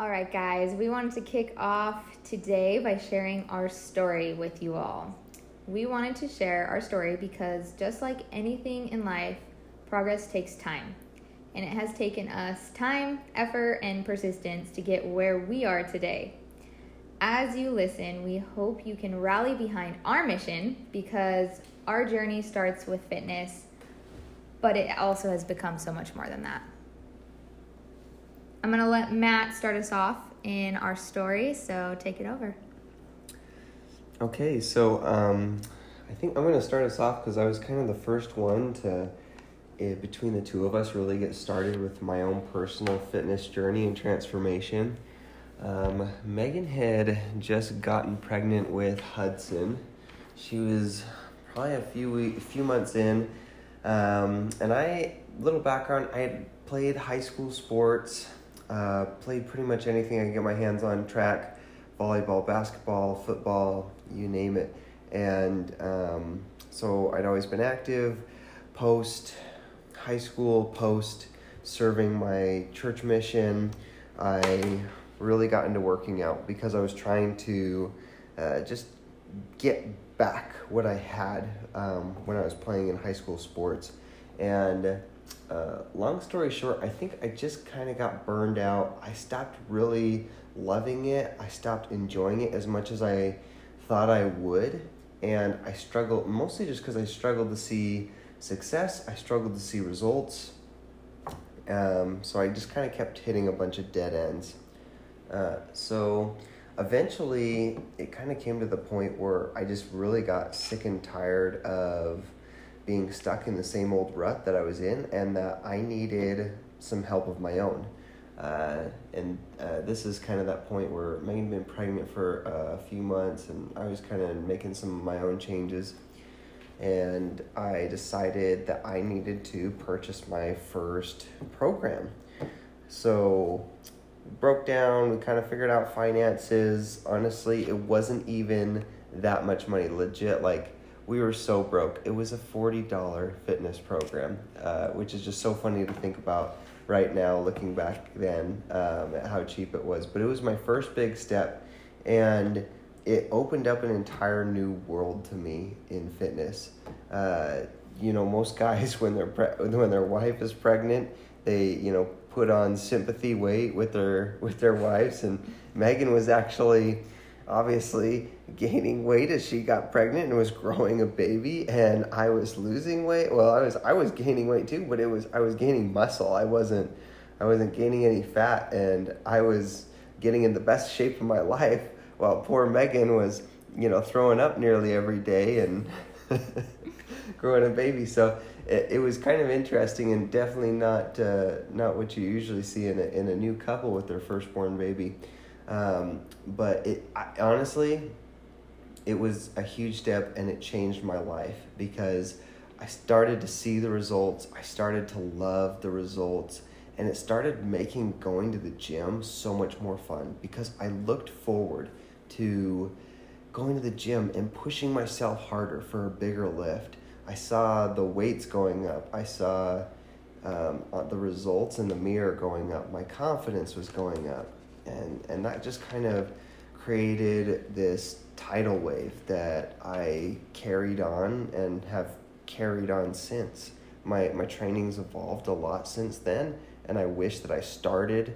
All right, guys, we wanted to kick off today by sharing our story with you all. We wanted to share our story because just like anything in life, progress takes time. And it has taken us time, effort, and persistence to get where we are today. As you listen, we hope you can rally behind our mission because our journey starts with fitness, but it also has become so much more than that. I'm going to let Matt start us off in our story, so take it over. Okay, so um, I think I'm going to start us off because I was kind of the first one to, uh, between the two of us, really get started with my own personal fitness journey and transformation. Um, Megan had just gotten pregnant with Hudson. She was probably a few week, a few months in, um, and I little background. I had played high school sports, uh, played pretty much anything I could get my hands on: track, volleyball, basketball, football, you name it. And um, so I'd always been active. Post high school, post serving my church mission, I really got into working out because I was trying to uh, just get back what I had um, when I was playing in high school sports. And uh, long story short, I think I just kind of got burned out. I stopped really loving it. I stopped enjoying it as much as I thought I would. And I struggled mostly just because I struggled to see success, I struggled to see results. Um, so I just kind of kept hitting a bunch of dead ends. Uh, so eventually, it kind of came to the point where I just really got sick and tired of being stuck in the same old rut that I was in, and that I needed some help of my own. Uh, and uh, this is kind of that point where Megan had been pregnant for a few months, and I was kind of making some of my own changes. And I decided that I needed to purchase my first program. So broke down, we kind of figured out finances. Honestly, it wasn't even that much money. Legit, like we were so broke. It was a $40 fitness program, uh, which is just so funny to think about right now, looking back then um, at how cheap it was. But it was my first big step, and it opened up an entire new world to me in fitness. Uh, you know, most guys when they're pre- when their wife is pregnant, they you know put on sympathy weight with their with their wives, and Megan was actually obviously gaining weight as she got pregnant and was growing a baby and I was losing weight. Well, I was I was gaining weight too, but it was I was gaining muscle. I wasn't I wasn't gaining any fat and I was getting in the best shape of my life while poor Megan was, you know, throwing up nearly every day and growing a baby. So it, it was kind of interesting and definitely not uh, not what you usually see in a, in a new couple with their firstborn baby. Um, but it I, honestly, it was a huge step and it changed my life because I started to see the results. I started to love the results and it started making going to the gym so much more fun because I looked forward to going to the gym and pushing myself harder for a bigger lift. I saw the weights going up. I saw um, uh, the results in the mirror going up. My confidence was going up and and that just kind of created this tidal wave that I carried on and have carried on since. My my training's evolved a lot since then, and I wish that I started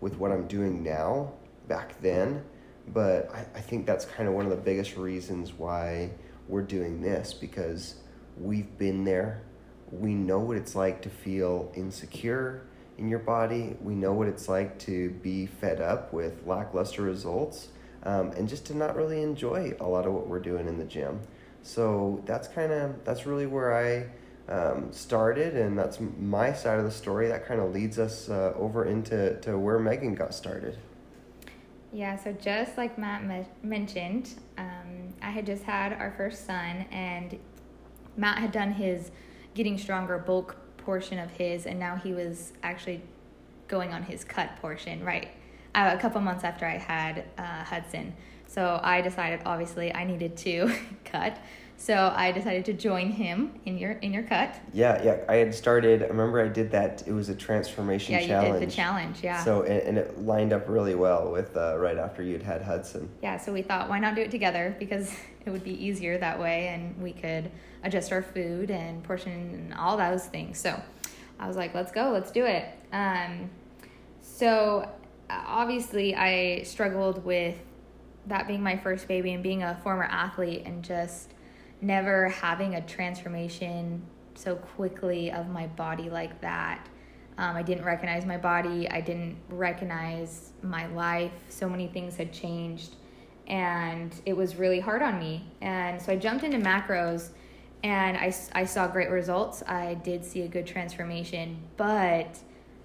with what I'm doing now back then. But I, I think that's kind of one of the biggest reasons why we're doing this because we've been there. We know what it's like to feel insecure in your body. We know what it's like to be fed up with lackluster results um, and just to not really enjoy a lot of what we're doing in the gym. So that's kind of that's really where I um, started, and that's my side of the story. That kind of leads us uh, over into to where Megan got started. Yeah, so just like Matt me- mentioned, um, I had just had our first son, and Matt had done his getting stronger bulk portion of his, and now he was actually going on his cut portion, right? Uh, a couple months after I had uh, Hudson. So I decided, obviously, I needed to cut. So I decided to join him in your in your cut. Yeah, yeah. I had started. I remember I did that. It was a transformation Yeah, challenge. you did the challenge. Yeah. So and, and it lined up really well with uh, right after you'd had Hudson. yeah, so we thought, why not do it together? Because it would be easier that way, and we could adjust our food and portion and all those things. So I was like, let's go, let's do it. Um, so obviously, I struggled with that being my first baby and being a former athlete and just never having a transformation so quickly of my body like that. Um, I didn't recognize my body. I didn't recognize my life. So many things had changed, and it was really hard on me. And so I jumped into macros, and I, I saw great results. I did see a good transformation, but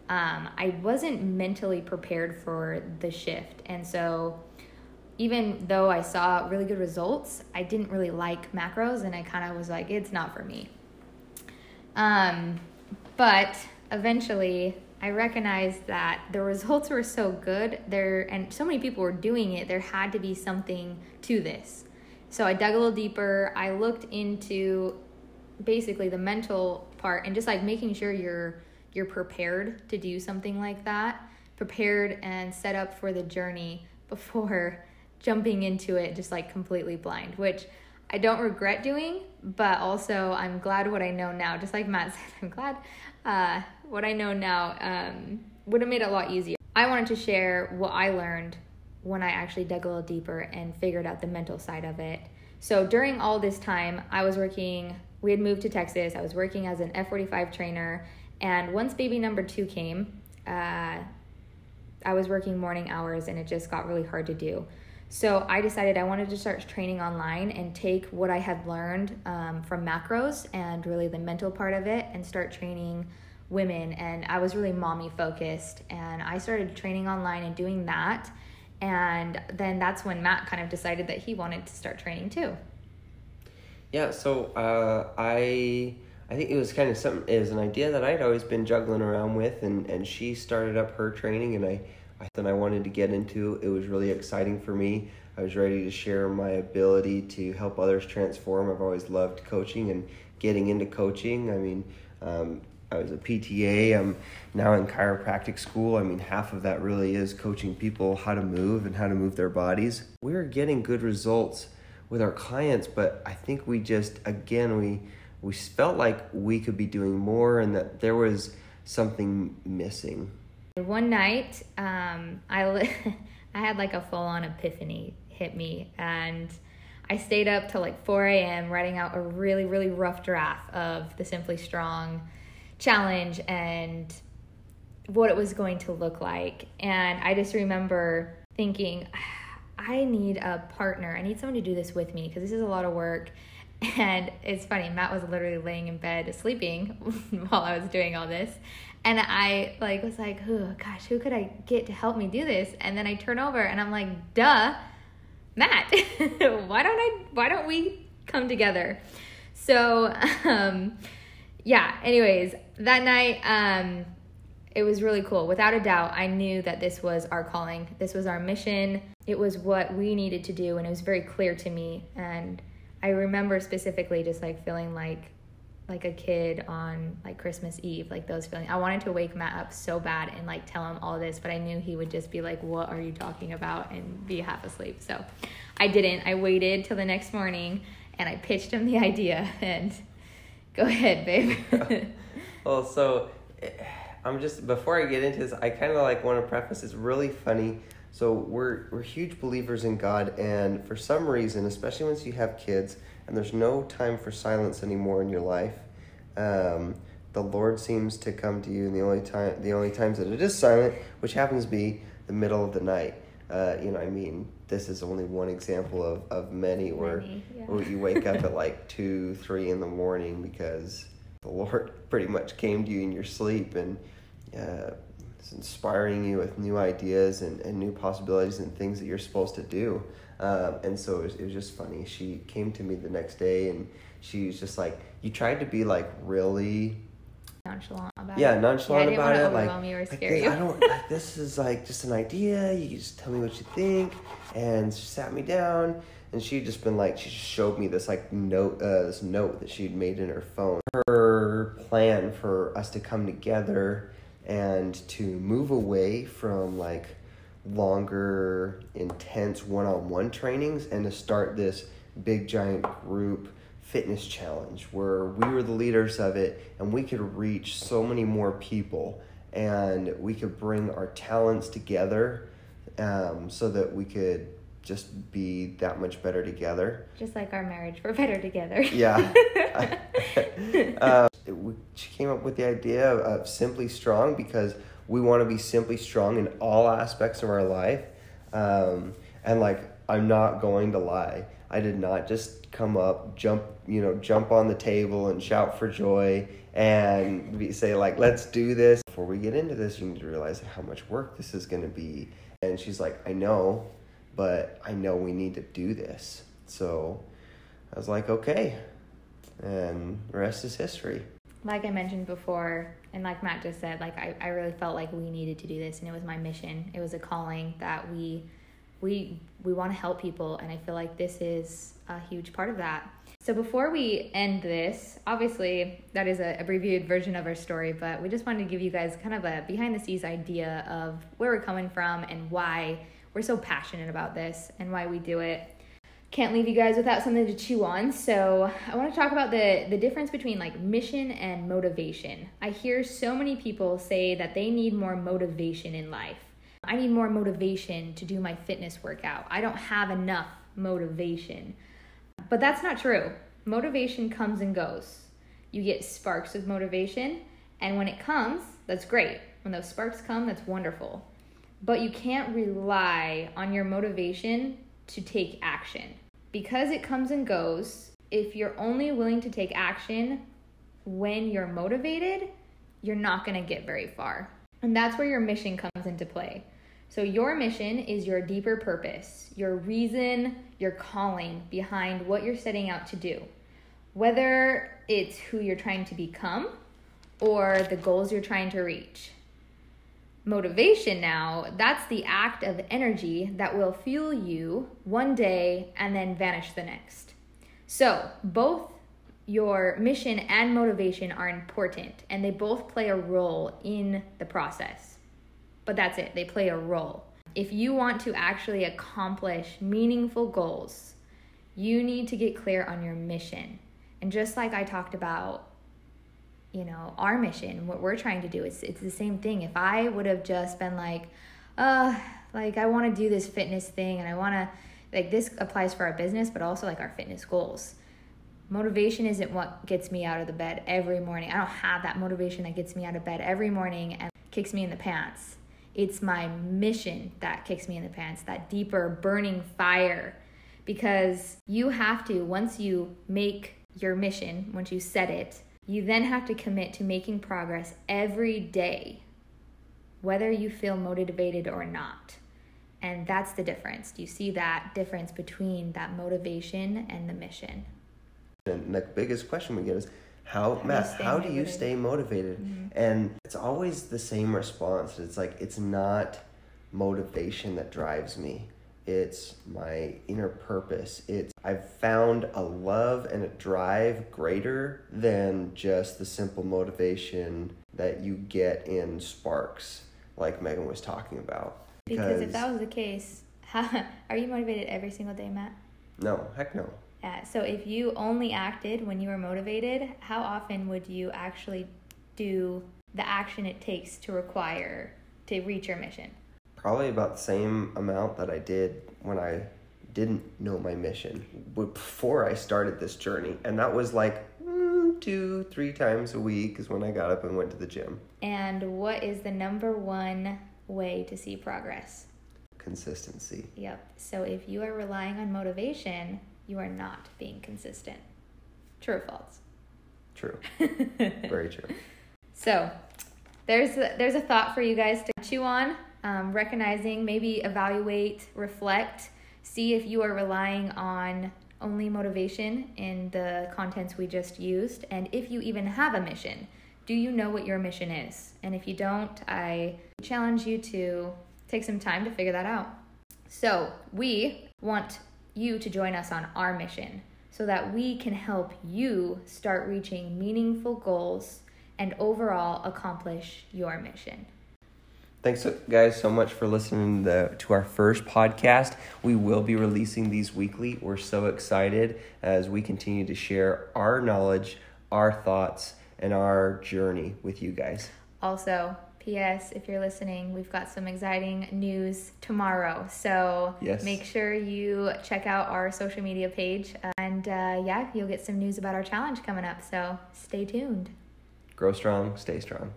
um, I wasn't mentally prepared for the shift. And so even though I saw really good results, I didn't really like macros, and I kind of was like, it's not for me. Um, but eventually, I recognized that the results were so good there, and so many people were doing it. There had to be something to this. So I dug a little deeper. I looked into basically the mental part and just like making sure you're you're prepared to do something like that, prepared and set up for the journey before jumping into it just like completely blind, which I don't regret doing, but also I'm glad what I know now. Just like Matt said, I'm glad uh, what I know now um, would have made it a lot easier. I wanted to share what I learned when I actually dug a little deeper and figured out the mental side of it. So during all this time, I was working, we had moved to Texas. I was working as an F 45 trainer. And once baby number two came, uh, I was working morning hours and it just got really hard to do. So I decided I wanted to start training online and take what I had learned um, from macros and really the mental part of it and start training women. And I was really mommy focused. And I started training online and doing that. And then that's when Matt kind of decided that he wanted to start training too. Yeah, so uh, I I think it was kind of something. It was an idea that I'd always been juggling around with, and and she started up her training, and I I I wanted to get into. It was really exciting for me. I was ready to share my ability to help others transform. I've always loved coaching and getting into coaching. I mean, um, I was a PTA. I'm now in chiropractic school. I mean, half of that really is coaching people how to move and how to move their bodies. We're getting good results with our clients, but I think we just again we we felt like we could be doing more and that there was something missing. One night, um, I I had like a full on epiphany hit me, and I stayed up till like 4 a.m. writing out a really really rough draft of the Simply Strong challenge and what it was going to look like. And I just remember thinking, I need a partner. I need someone to do this with me because this is a lot of work. And it's funny, Matt was literally laying in bed sleeping while I was doing all this. And I like was like, oh gosh, who could I get to help me do this? And then I turn over and I'm like, duh, Matt. why don't I why don't we come together? So um yeah, anyways, that night um it was really cool. Without a doubt, I knew that this was our calling. This was our mission. It was what we needed to do and it was very clear to me and I remember specifically just like feeling like like a kid on like Christmas Eve, like those feelings. I wanted to wake Matt up so bad and like tell him all this, but I knew he would just be like, "What are you talking about?" and be half asleep. So I didn't. I waited till the next morning and I pitched him the idea and go ahead, babe. well, so eh, I'm just before I get into this, I kind of like want to preface. It's really funny. So we're we're huge believers in God, and for some reason, especially once you have kids, and there's no time for silence anymore in your life, um, the Lord seems to come to you, and the only time the only times that it is silent, which happens to be the middle of the night. Uh, you know, I mean, this is only one example of, of many where, Many, yeah. where you wake up at like two, three in the morning because the Lord pretty much came to you in your sleep and uh, is inspiring you with new ideas and, and new possibilities and things that you're supposed to do. Um, and so it was, it was just funny. She came to me the next day and she was just like, You tried to be like really nonchalant about yeah, it. nonchalant yeah, I about it. Like, you or scare this, you. I don't. Like, this is like just an idea. You just tell me what you think. And she sat me down, and she'd just been like she just showed me this like note uh, this note that she'd made in her phone her plan for us to come together and to move away from like longer intense one-on-one trainings and to start this big giant group fitness challenge where we were the leaders of it and we could reach so many more people and we could bring our talents together um, so that we could just be that much better together. Just like our marriage, we're better together. Yeah. uh, we, she came up with the idea of, of Simply Strong because we want to be simply strong in all aspects of our life. Um, and like, I'm not going to lie. I did not just come up, jump, you know, jump on the table and shout for joy and be, say like, let's do this. Before we get into this, you need to realize how much work this is going to be. And she's like, I know, but I know we need to do this. So I was like, okay. And the rest is history. Like I mentioned before, and like Matt just said, like I, I really felt like we needed to do this and it was my mission. It was a calling that we we we want to help people and I feel like this is a huge part of that. So before we end this, obviously that is an abbreviated version of our story, but we just wanted to give you guys kind of a behind the scenes idea of where we're coming from and why we're so passionate about this and why we do it. Can't leave you guys without something to chew on. So, I want to talk about the the difference between like mission and motivation. I hear so many people say that they need more motivation in life. I need more motivation to do my fitness workout. I don't have enough motivation. But that's not true. Motivation comes and goes. You get sparks of motivation, and when it comes, that's great. When those sparks come, that's wonderful but you can't rely on your motivation to take action. Because it comes and goes, if you're only willing to take action when you're motivated, you're not going to get very far. And that's where your mission comes into play. So, your mission is your deeper purpose, your reason, your calling behind what you're setting out to do. Whether it's who you're trying to become or the goals you're trying to reach motivation now, that's the act of energy that will fuel you one day and then vanish the next. So, both your mission and motivation are important and they both play a role in the process. But that's it, they play a role. If you want to actually accomplish meaningful goals, you need to get clear on your mission. And just like I talked about you know our mission what we're trying to do it's it's the same thing. If i would have just been like uh like i want to do this fitness thing and i want to like this applies for our business but also like our fitness goals. Motivation isn't what gets me out of the bed every morning. I don't have that motivation that gets me out of bed every morning and kicks me in the pants. It's my mission that kicks me in the pants that deeper burning fire. Because you have to once you make your mission once you set it you then have to commit to making progress every day, whether you feel motivated or not. And that's the difference. Do you see that difference between that motivation and the mission? And the biggest question we get is how, how Matt, do how motivated? do you stay motivated? Mm-hmm. And it's always the same response. It's like it's not motivation that drives me it's my inner purpose. It's I've found a love and a drive greater than just the simple motivation that you get in sparks, like Megan was talking about. Because, because if that was the case, how, are you motivated every single day, Matt? No, heck no. Yeah, so if you only acted when you were motivated, how often would you actually do the action it takes to require to reach your mission? Probably about the same amount that I did when I didn't know my mission before I started this journey. And that was like mm, two, three times a week is when I got up and went to the gym. And what is the number one way to see progress? Consistency. Yep. So if you are relying on motivation, you are not being consistent. True or false? True. Very true. So there's a, there's a thought for you guys to chew on um, recognizing, maybe evaluate, reflect, see if you are relying on only motivation in the contents we just used, and if you even have a mission. Do you know what your mission is? And if you don't, I challenge you to take some time to figure that out. So, we want you to join us on our mission so that we can help you start reaching meaningful goals and overall accomplish your mission. Thanks, guys, so much for listening to, to our first podcast. We will be releasing these weekly. We're so excited as we continue to share our knowledge, our thoughts, and our journey with you guys. Also, P.S. If you're listening, we've got some exciting news tomorrow. So Yes. make sure you check out our social media page. And uh, yeah, you'll get some news about our challenge coming up. So stay tuned. Grow strong, stay strong.